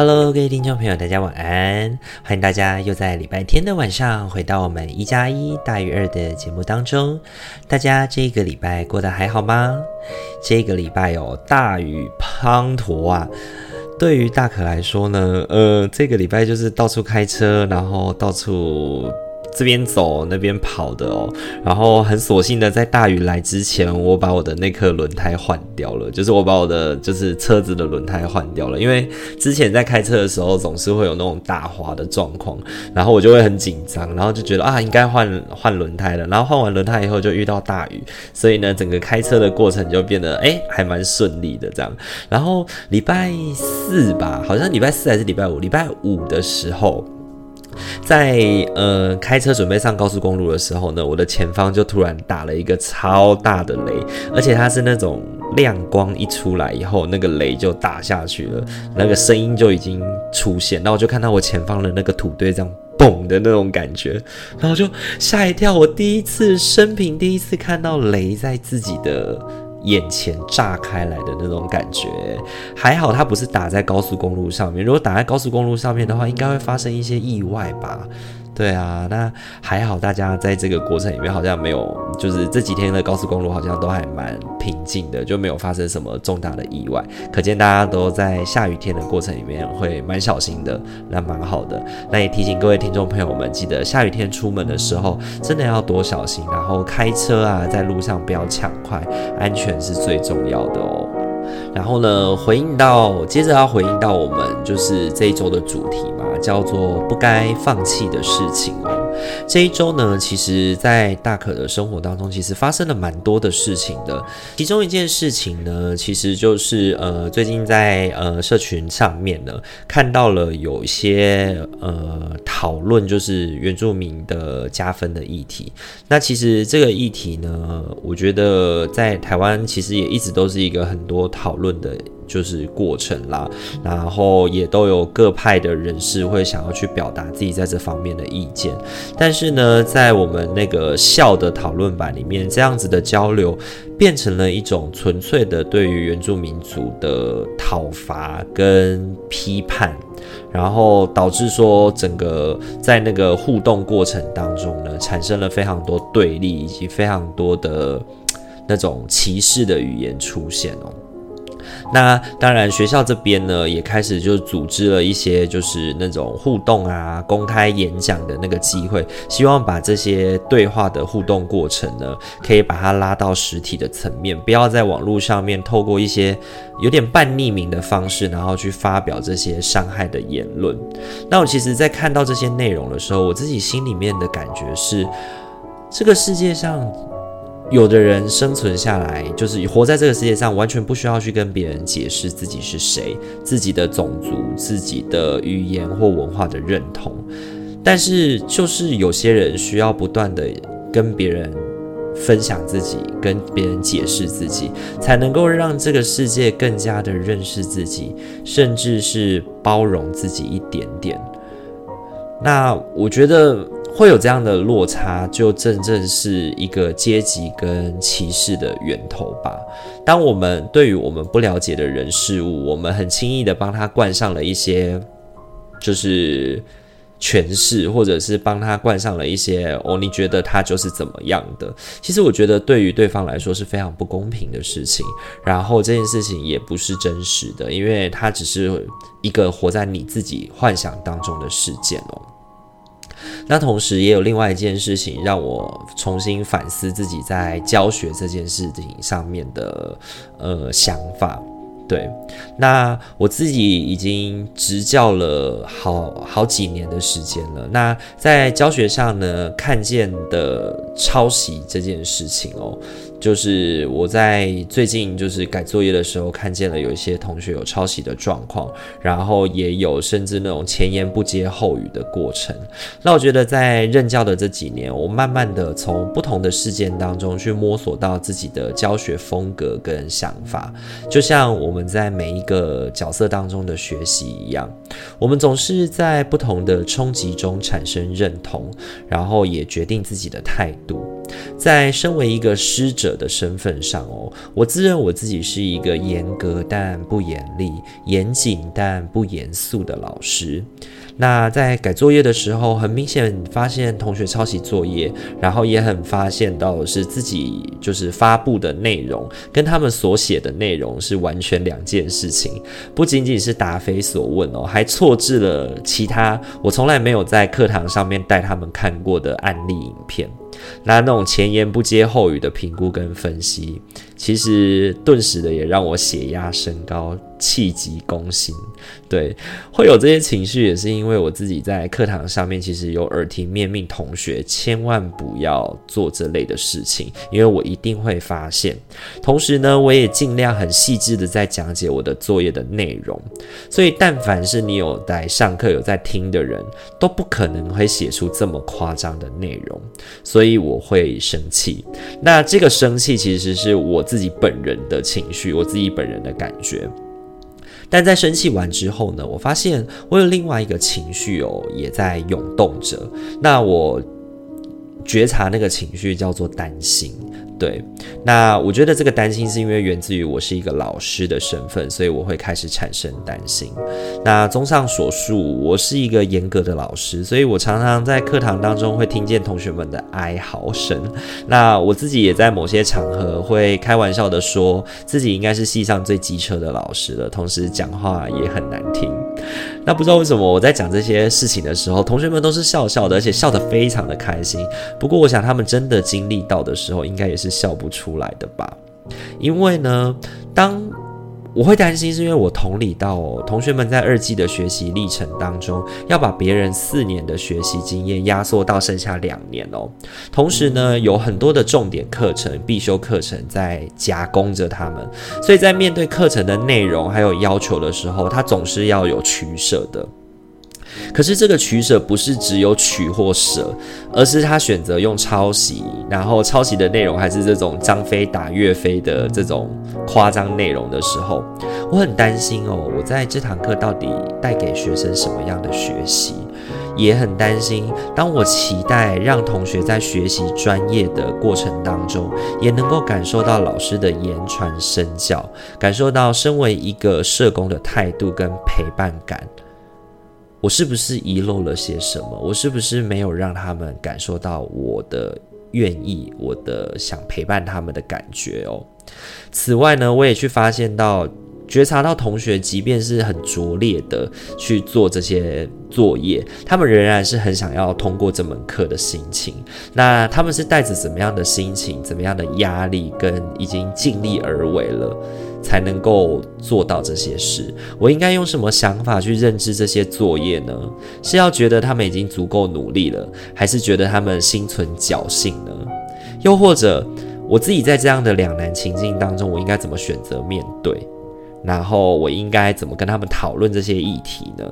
Hello，各位听众朋友，大家晚安！欢迎大家又在礼拜天的晚上回到我们一加一大于二的节目当中。大家这个礼拜过得还好吗？这个礼拜有大雨滂沱啊！对于大可来说呢，呃，这个礼拜就是到处开车，然后到处。这边走那边跑的哦，然后很索性的在大雨来之前，我把我的那颗轮胎换掉了，就是我把我的就是车子的轮胎换掉了，因为之前在开车的时候总是会有那种打滑的状况，然后我就会很紧张，然后就觉得啊应该换换轮胎了，然后换完轮胎以后就遇到大雨，所以呢整个开车的过程就变得诶还蛮顺利的这样，然后礼拜四吧，好像礼拜四还是礼拜五，礼拜五的时候。在呃开车准备上高速公路的时候呢，我的前方就突然打了一个超大的雷，而且它是那种亮光一出来以后，那个雷就打下去了，那个声音就已经出现，然后我就看到我前方的那个土堆这样嘣的那种感觉，然后就吓一跳，我第一次生平第一次看到雷在自己的。眼前炸开来的那种感觉，还好它不是打在高速公路上面。如果打在高速公路上面的话，应该会发生一些意外吧。对啊，那还好，大家在这个过程里面好像没有，就是这几天的高速公路好像都还蛮平静的，就没有发生什么重大的意外。可见大家都在下雨天的过程里面会蛮小心的，那蛮好的。那也提醒各位听众朋友们，记得下雨天出门的时候真的要多小心，然后开车啊，在路上不要抢快，安全是最重要的哦。然后呢，回应到，接着要回应到我们就是这一周的主题嘛，叫做不该放弃的事情。这一周呢，其实，在大可的生活当中，其实发生了蛮多的事情的。其中一件事情呢，其实就是呃，最近在呃社群上面呢，看到了有一些呃讨论，就是原住民的加分的议题。那其实这个议题呢，我觉得在台湾其实也一直都是一个很多讨论的。就是过程啦，然后也都有各派的人士会想要去表达自己在这方面的意见，但是呢，在我们那个校的讨论版里面，这样子的交流变成了一种纯粹的对于原住民族的讨伐跟批判，然后导致说整个在那个互动过程当中呢，产生了非常多对立以及非常多的那种歧视的语言出现哦。那当然，学校这边呢也开始就组织了一些就是那种互动啊、公开演讲的那个机会，希望把这些对话的互动过程呢，可以把它拉到实体的层面，不要在网络上面透过一些有点半匿名的方式，然后去发表这些伤害的言论。那我其实，在看到这些内容的时候，我自己心里面的感觉是，这个世界上。有的人生存下来，就是活在这个世界上，完全不需要去跟别人解释自己是谁、自己的种族、自己的语言或文化的认同。但是，就是有些人需要不断的跟别人分享自己，跟别人解释自己，才能够让这个世界更加的认识自己，甚至是包容自己一点点。那我觉得。会有这样的落差，就真正是一个阶级跟歧视的源头吧。当我们对于我们不了解的人事物，我们很轻易的帮他冠上了一些就是诠释，或者是帮他冠上了一些哦，你觉得他就是怎么样的？其实我觉得对于对方来说是非常不公平的事情。然后这件事情也不是真实的，因为它只是一个活在你自己幻想当中的事件哦。那同时也有另外一件事情让我重新反思自己在教学这件事情上面的呃想法。对，那我自己已经执教了好好几年的时间了。那在教学上呢，看见的抄袭这件事情哦，就是我在最近就是改作业的时候，看见了有一些同学有抄袭的状况，然后也有甚至那种前言不接后语的过程。那我觉得在任教的这几年，我慢慢的从不同的事件当中去摸索到自己的教学风格跟想法，就像我们在每一个角色当中的学习一样，我们总是在不同的冲击中产生认同，然后也决定自己的态度。在身为一个师者的身份上哦，我自认我自己是一个严格但不严厉、严谨但不严肃的老师。那在改作业的时候，很明显发现同学抄袭作业，然后也很发现到是自己就是发布的内容跟他们所写的内容是完全两件事情，不仅仅是答非所问哦，还错置了其他我从来没有在课堂上面带他们看过的案例影片。那那种前言不接后语的评估跟分析，其实顿时的也让我血压升高。气急攻心，对，会有这些情绪，也是因为我自己在课堂上面其实有耳提面命同学，千万不要做这类的事情，因为我一定会发现。同时呢，我也尽量很细致的在讲解我的作业的内容，所以但凡是你有来上课有在听的人，都不可能会写出这么夸张的内容，所所以我会生气。那这个生气其实是我自己本人的情绪，我自己本人的感觉。但在生气完之后呢，我发现我有另外一个情绪哦，也在涌动着。那我觉察那个情绪叫做担心。对，那我觉得这个担心是因为源自于我是一个老师的身份，所以我会开始产生担心。那综上所述，我是一个严格的老师，所以我常常在课堂当中会听见同学们的哀嚎声。那我自己也在某些场合会开玩笑的说自己应该是系上最机车的老师了，同时讲话也很难听。那不知道为什么我在讲这些事情的时候，同学们都是笑笑的，而且笑得非常的开心。不过我想他们真的经历到的时候，应该也是。笑不出来的吧？因为呢，当我会担心，是因为我同理到哦，同学们在二季的学习历程当中，要把别人四年的学习经验压缩到剩下两年哦。同时呢，有很多的重点课程、必修课程在夹攻着他们，所以在面对课程的内容还有要求的时候，他总是要有取舍的。可是这个取舍不是只有取或舍，而是他选择用抄袭，然后抄袭的内容还是这种张飞打岳飞的这种夸张内容的时候，我很担心哦，我在这堂课到底带给学生什么样的学习，也很担心，当我期待让同学在学习专业的过程当中，也能够感受到老师的言传身教，感受到身为一个社工的态度跟陪伴感。我是不是遗漏了些什么？我是不是没有让他们感受到我的愿意，我的想陪伴他们的感觉哦？此外呢，我也去发现到、觉察到同学，即便是很拙劣的去做这些作业，他们仍然是很想要通过这门课的心情。那他们是带着怎么样的心情、怎么样的压力，跟已经尽力而为了？才能够做到这些事。我应该用什么想法去认知这些作业呢？是要觉得他们已经足够努力了，还是觉得他们心存侥幸呢？又或者我自己在这样的两难情境当中，我应该怎么选择面对？然后我应该怎么跟他们讨论这些议题呢？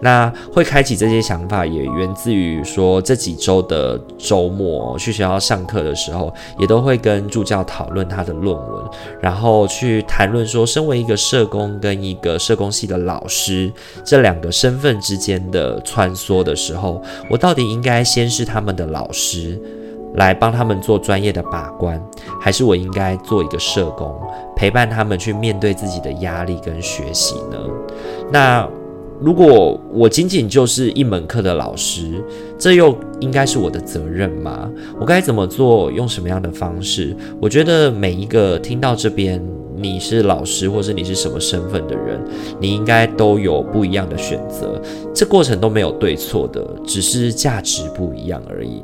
那会开启这些想法，也源自于说这几周的周末去学校上课的时候，也都会跟助教讨论他的论文，然后去谈论说，身为一个社工跟一个社工系的老师这两个身份之间的穿梭的时候，我到底应该先是他们的老师，来帮他们做专业的把关，还是我应该做一个社工，陪伴他们去面对自己的压力跟学习呢？那。如果我仅仅就是一门课的老师，这又应该是我的责任吗？我该怎么做？用什么样的方式？我觉得每一个听到这边，你是老师或是你是什么身份的人，你应该都有不一样的选择。这过程都没有对错的，只是价值不一样而已。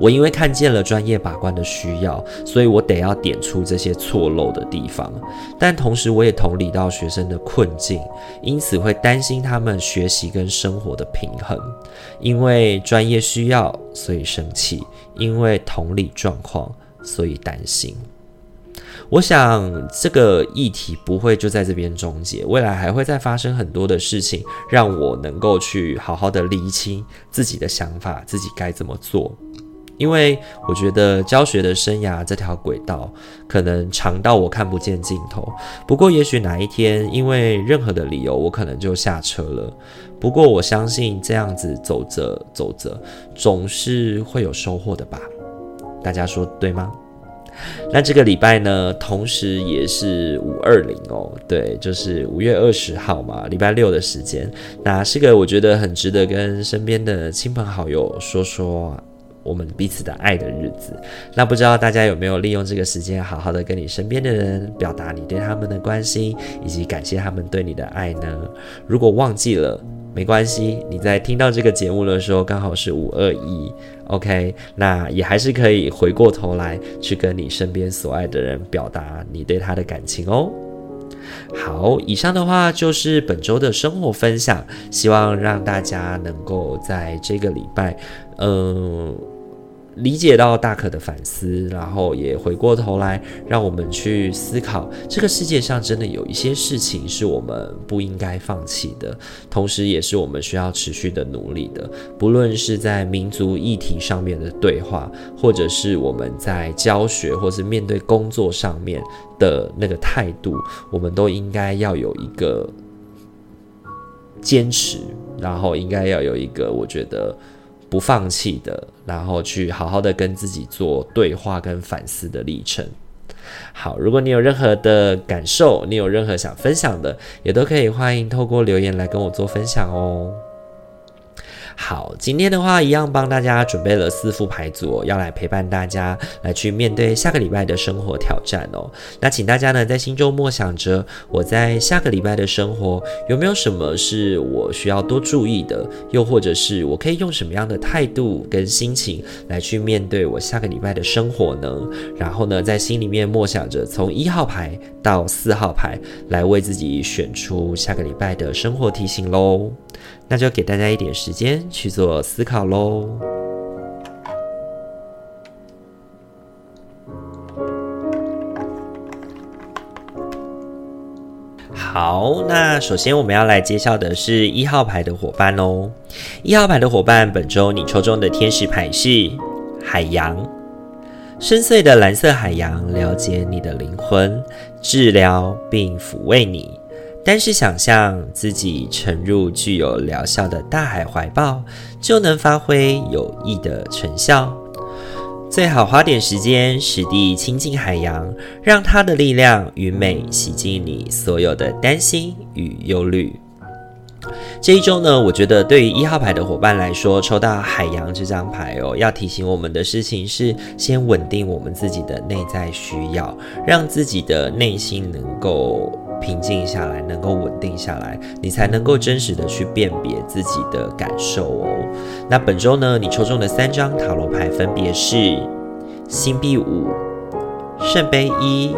我因为看见了专业把关的需要，所以我得要点出这些错漏的地方。但同时，我也同理到学生的困境，因此会担心他们学习跟生活的平衡。因为专业需要，所以生气；因为同理状况，所以担心。我想这个议题不会就在这边终结，未来还会再发生很多的事情，让我能够去好好的厘清自己的想法，自己该怎么做。因为我觉得教学的生涯这条轨道可能长到我看不见尽头。不过，也许哪一天因为任何的理由，我可能就下车了。不过，我相信这样子走着走着，总是会有收获的吧？大家说对吗？那这个礼拜呢，同时也是五二零哦，对，就是五月二十号嘛，礼拜六的时间，那是个我觉得很值得跟身边的亲朋好友说说我们彼此的爱的日子。那不知道大家有没有利用这个时间，好好的跟你身边的人表达你对他们的关心，以及感谢他们对你的爱呢？如果忘记了，没关系，你在听到这个节目的时候，刚好是五二一，OK，那也还是可以回过头来去跟你身边所爱的人表达你对他的感情哦。好，以上的话就是本周的生活分享，希望让大家能够在这个礼拜，呃。理解到大可的反思，然后也回过头来，让我们去思考，这个世界上真的有一些事情是我们不应该放弃的，同时也是我们需要持续的努力的。不论是在民族议题上面的对话，或者是我们在教学或是面对工作上面的那个态度，我们都应该要有一个坚持，然后应该要有一个，我觉得。不放弃的，然后去好好的跟自己做对话跟反思的历程。好，如果你有任何的感受，你有任何想分享的，也都可以欢迎透过留言来跟我做分享哦。好，今天的话一样帮大家准备了四副牌组，要来陪伴大家来去面对下个礼拜的生活挑战哦。那请大家呢在心中默想着，我在下个礼拜的生活有没有什么是我需要多注意的，又或者是我可以用什么样的态度跟心情来去面对我下个礼拜的生活呢？然后呢，在心里面默想着，从一号牌到四号牌来为自己选出下个礼拜的生活提醒喽。那就给大家一点时间去做思考喽。好，那首先我们要来介绍的是一号牌的伙伴哦。一号牌的伙伴，本周你抽中的天使牌是海洋，深邃的蓝色海洋，了解你的灵魂，治疗并抚慰你。但是想象自己沉入具有疗效的大海怀抱，就能发挥有益的成效。最好花点时间实地亲近海洋，让它的力量与美洗净你所有的担心与忧虑。这一周呢，我觉得对于一号牌的伙伴来说，抽到海洋这张牌哦，要提醒我们的事情是：先稳定我们自己的内在需要，让自己的内心能够。平静下来，能够稳定下来，你才能够真实的去辨别自己的感受哦。那本周呢，你抽中的三张塔罗牌分别是星币五、圣杯一，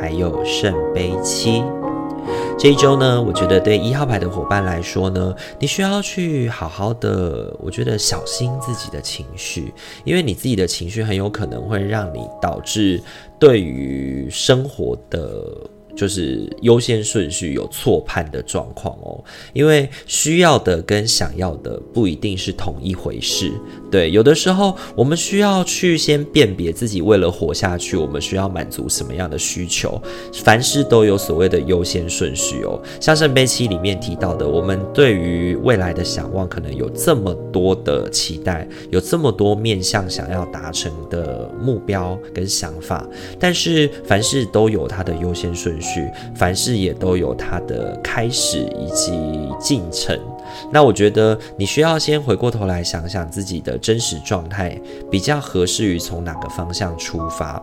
还有圣杯七。这一周呢，我觉得对一号牌的伙伴来说呢，你需要去好好的，我觉得小心自己的情绪，因为你自己的情绪很有可能会让你导致对于生活的。就是优先顺序有错判的状况哦，因为需要的跟想要的不一定是同一回事。对，有的时候我们需要去先辨别自己为了活下去，我们需要满足什么样的需求。凡事都有所谓的优先顺序哦。像圣杯七里面提到的，我们对于未来的想望可能有这么多的期待，有这么多面向想要达成的目标跟想法，但是凡事都有它的优先顺序。凡事也都有它的开始以及进程。那我觉得你需要先回过头来想想自己的真实状态，比较合适于从哪个方向出发。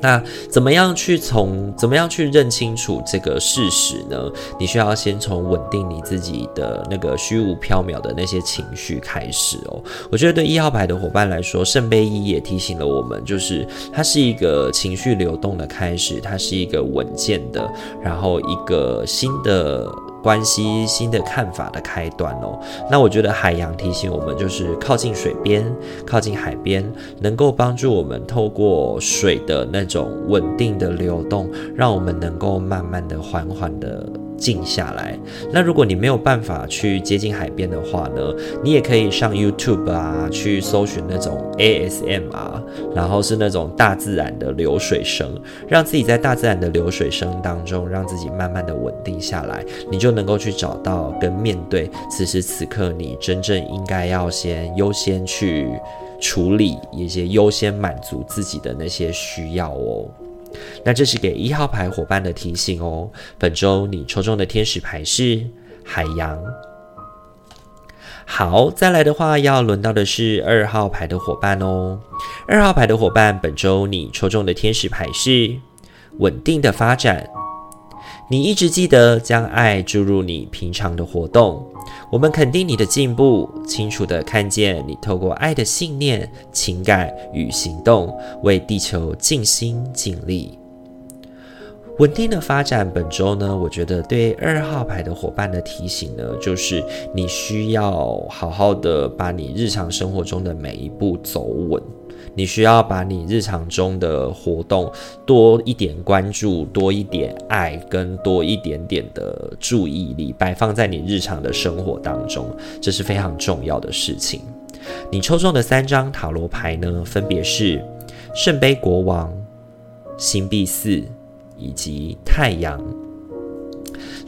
那怎么样去从怎么样去认清楚这个事实呢？你需要先从稳定你自己的那个虚无缥缈的那些情绪开始哦。我觉得对一号牌的伙伴来说，圣杯一也提醒了我们，就是它是一个情绪流动的开始，它是一个稳健的，然后一个新的。关系、新的看法的开端哦。那我觉得海洋提醒我们，就是靠近水边、靠近海边，能够帮助我们透过水的那种稳定的流动，让我们能够慢慢的、缓缓的。静下来。那如果你没有办法去接近海边的话呢，你也可以上 YouTube 啊，去搜寻那种 ASMR，然后是那种大自然的流水声，让自己在大自然的流水声当中，让自己慢慢的稳定下来，你就能够去找到跟面对此时此刻你真正应该要先优先去处理一些优先满足自己的那些需要哦。那这是给一号牌伙伴的提醒哦。本周你抽中的天使牌是海洋。好，再来的话要轮到的是二号牌的伙伴哦。二号牌的伙伴，本周你抽中的天使牌是稳定的发展。你一直记得将爱注入你平常的活动，我们肯定你的进步，清楚地看见你透过爱的信念、情感与行动，为地球尽心尽力。稳定的发展，本周呢，我觉得对二号牌的伙伴的提醒呢，就是你需要好好的把你日常生活中的每一步走稳。你需要把你日常中的活动多一点关注，多一点爱，跟多一点点的注意力摆放在你日常的生活当中，这是非常重要的事情。你抽中的三张塔罗牌呢，分别是圣杯国王、星币四以及太阳。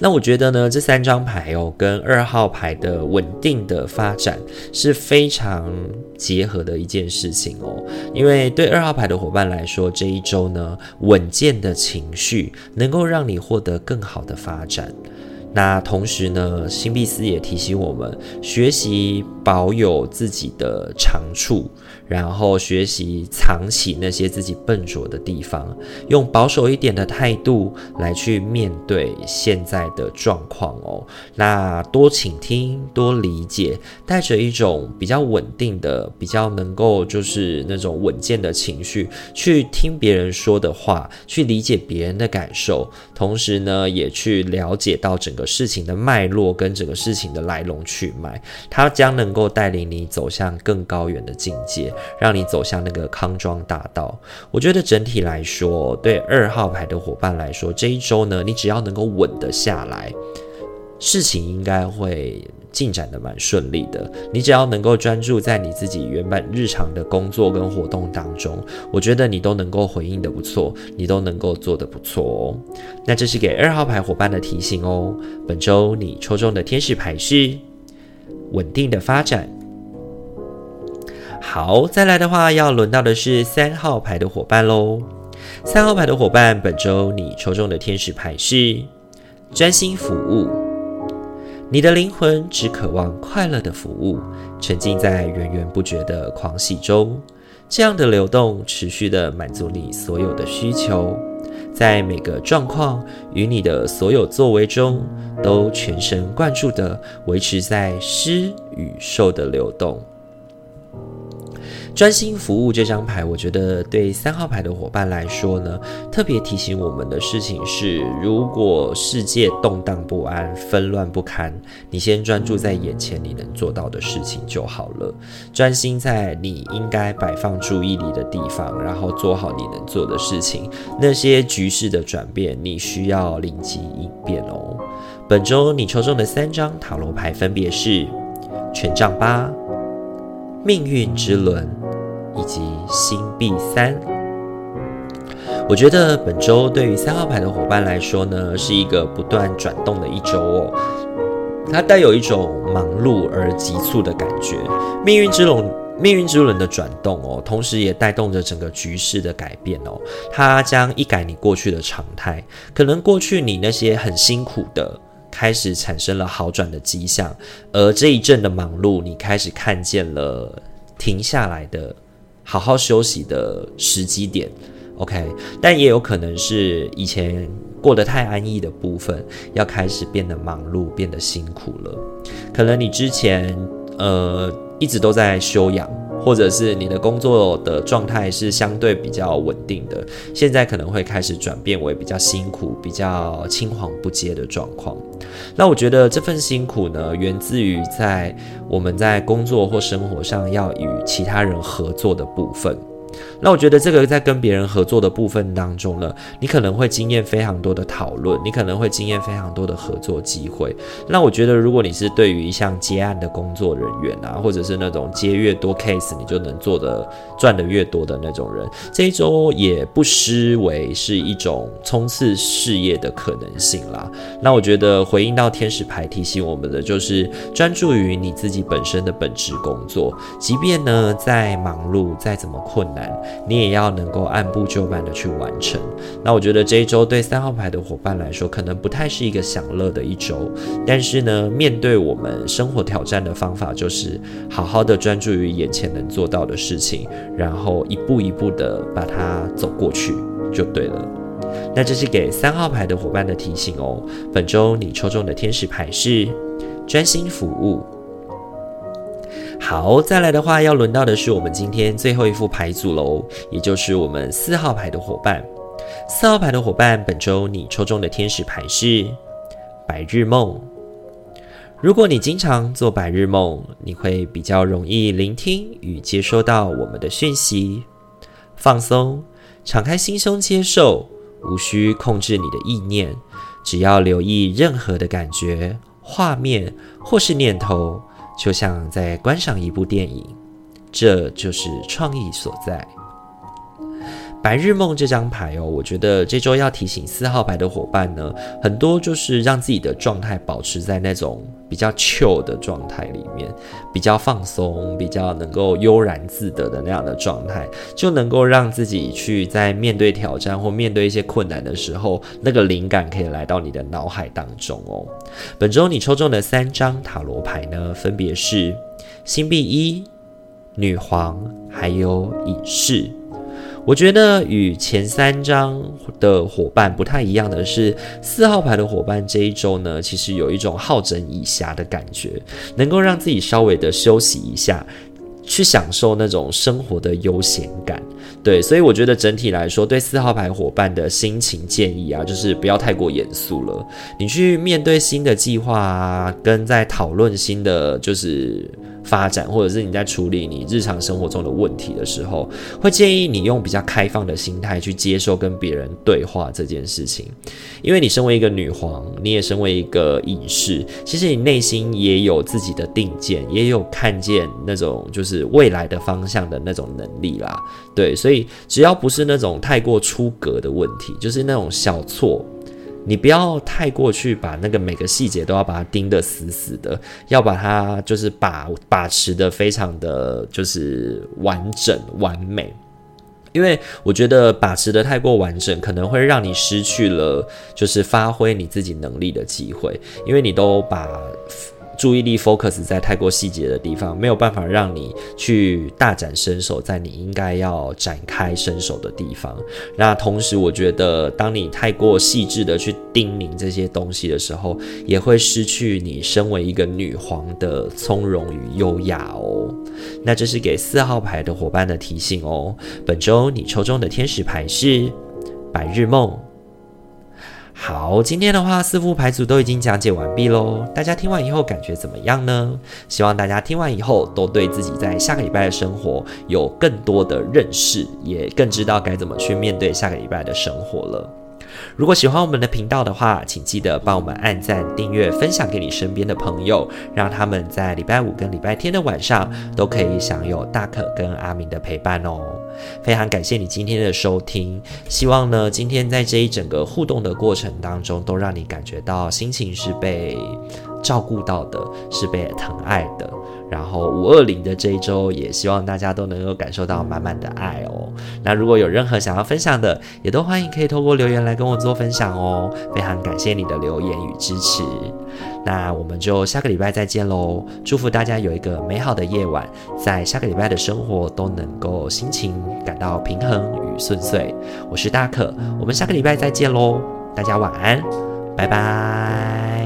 那我觉得呢，这三张牌哦，跟二号牌的稳定的发展是非常结合的一件事情哦。因为对二号牌的伙伴来说，这一周呢，稳健的情绪能够让你获得更好的发展。那同时呢，星币四也提醒我们，学习保有自己的长处。然后学习藏起那些自己笨拙的地方，用保守一点的态度来去面对现在的状况哦。那多倾听，多理解，带着一种比较稳定的、比较能够就是那种稳健的情绪去听别人说的话，去理解别人的感受，同时呢，也去了解到整个事情的脉络跟整个事情的来龙去脉，它将能够带领你走向更高远的境界。让你走向那个康庄大道。我觉得整体来说，对二号牌的伙伴来说，这一周呢，你只要能够稳得下来，事情应该会进展得蛮顺利的。你只要能够专注在你自己原本日常的工作跟活动当中，我觉得你都能够回应得不错，你都能够做得不错哦。那这是给二号牌伙伴的提醒哦。本周你抽中的天使牌是稳定的发展。好，再来的话，要轮到的是三号牌的伙伴喽。三号牌的伙伴，本周你抽中的天使牌是专心服务。你的灵魂只渴望快乐的服务，沉浸在源源不绝的狂喜中。这样的流动持续的满足你所有的需求，在每个状况与你的所有作为中，都全神贯注的维持在施与受的流动。专心服务这张牌，我觉得对三号牌的伙伴来说呢，特别提醒我们的事情是：如果世界动荡不安、纷乱不堪，你先专注在眼前你能做到的事情就好了。专心在你应该摆放注意力的地方，然后做好你能做的事情。那些局势的转变，你需要临机应变哦。本周你抽中的三张塔罗牌分别是权杖八、命运之轮。以及星币三，我觉得本周对于三号牌的伙伴来说呢，是一个不断转动的一周哦。它带有一种忙碌而急促的感觉。命运之轮，命运之轮的转动哦，同时也带动着整个局势的改变哦。它将一改你过去的常态，可能过去你那些很辛苦的，开始产生了好转的迹象，而这一阵的忙碌，你开始看见了停下来的。好好休息的时机点，OK，但也有可能是以前过得太安逸的部分，要开始变得忙碌，变得辛苦了。可能你之前呃一直都在休养，或者是你的工作的状态是相对比较稳定的，现在可能会开始转变为比较辛苦、比较青黄不接的状况。那我觉得这份辛苦呢，源自于在我们在工作或生活上要与其他人合作的部分。那我觉得这个在跟别人合作的部分当中呢，你可能会经验非常多的讨论，你可能会经验非常多的合作机会。那我觉得，如果你是对于一项接案的工作人员啊，或者是那种接越多 case，你就能做的赚得越多的那种人，这一周也不失为是一种冲刺事业的可能性啦。那我觉得回应到天使牌提醒我们的，就是专注于你自己本身的本职工作，即便呢再忙碌，再怎么困难。你也要能够按部就班的去完成。那我觉得这一周对三号牌的伙伴来说，可能不太是一个享乐的一周。但是呢，面对我们生活挑战的方法，就是好好的专注于眼前能做到的事情，然后一步一步的把它走过去，就对了。那这是给三号牌的伙伴的提醒哦。本周你抽中的天使牌是专心服务。好，再来的话，要轮到的是我们今天最后一副牌组喽，也就是我们四号牌的伙伴。四号牌的伙伴，本周你抽中的天使牌是白日梦。如果你经常做白日梦，你会比较容易聆听与接收到我们的讯息。放松，敞开心胸接受，无需控制你的意念，只要留意任何的感觉、画面或是念头。就像在观赏一部电影，这就是创意所在。白日梦这张牌哦，我觉得这周要提醒四号牌的伙伴呢，很多就是让自己的状态保持在那种比较 chill 的状态里面，比较放松，比较能够悠然自得的那样的状态，就能够让自己去在面对挑战或面对一些困难的时候，那个灵感可以来到你的脑海当中哦。本周你抽中的三张塔罗牌呢，分别是星币一、女皇，还有隐士。我觉得与前三张的伙伴不太一样的是，四号牌的伙伴这一周呢，其实有一种好整以暇的感觉，能够让自己稍微的休息一下，去享受那种生活的悠闲感。对，所以我觉得整体来说，对四号牌伙伴的心情建议啊，就是不要太过严肃了。你去面对新的计划啊，跟在讨论新的就是。发展，或者是你在处理你日常生活中的问题的时候，会建议你用比较开放的心态去接受跟别人对话这件事情。因为你身为一个女皇，你也身为一个隐士，其实你内心也有自己的定见，也有看见那种就是未来的方向的那种能力啦。对，所以只要不是那种太过出格的问题，就是那种小错。你不要太过去把那个每个细节都要把它盯得死死的，要把它就是把把持得非常的就是完整完美，因为我觉得把持得太过完整，可能会让你失去了就是发挥你自己能力的机会，因为你都把。注意力 focus 在太过细节的地方，没有办法让你去大展身手，在你应该要展开身手的地方。那同时，我觉得当你太过细致的去叮咛这些东西的时候，也会失去你身为一个女皇的从容与优雅哦。那这是给四号牌的伙伴的提醒哦。本周你抽中的天使牌是白日梦。好，今天的话，四副牌组都已经讲解完毕喽。大家听完以后感觉怎么样呢？希望大家听完以后都对自己在下个礼拜的生活有更多的认识，也更知道该怎么去面对下个礼拜的生活了。如果喜欢我们的频道的话，请记得帮我们按赞、订阅、分享给你身边的朋友，让他们在礼拜五跟礼拜天的晚上都可以享有大可跟阿明的陪伴哦。非常感谢你今天的收听，希望呢今天在这一整个互动的过程当中，都让你感觉到心情是被照顾到的，是被疼爱的。然后五二零的这一周，也希望大家都能够感受到满满的爱哦。那如果有任何想要分享的，也都欢迎可以透过留言来跟我做分享哦。非常感谢你的留言与支持。那我们就下个礼拜再见喽！祝福大家有一个美好的夜晚，在下个礼拜的生活都能够心情感到平衡与顺遂。我是大可，我们下个礼拜再见喽！大家晚安，拜拜。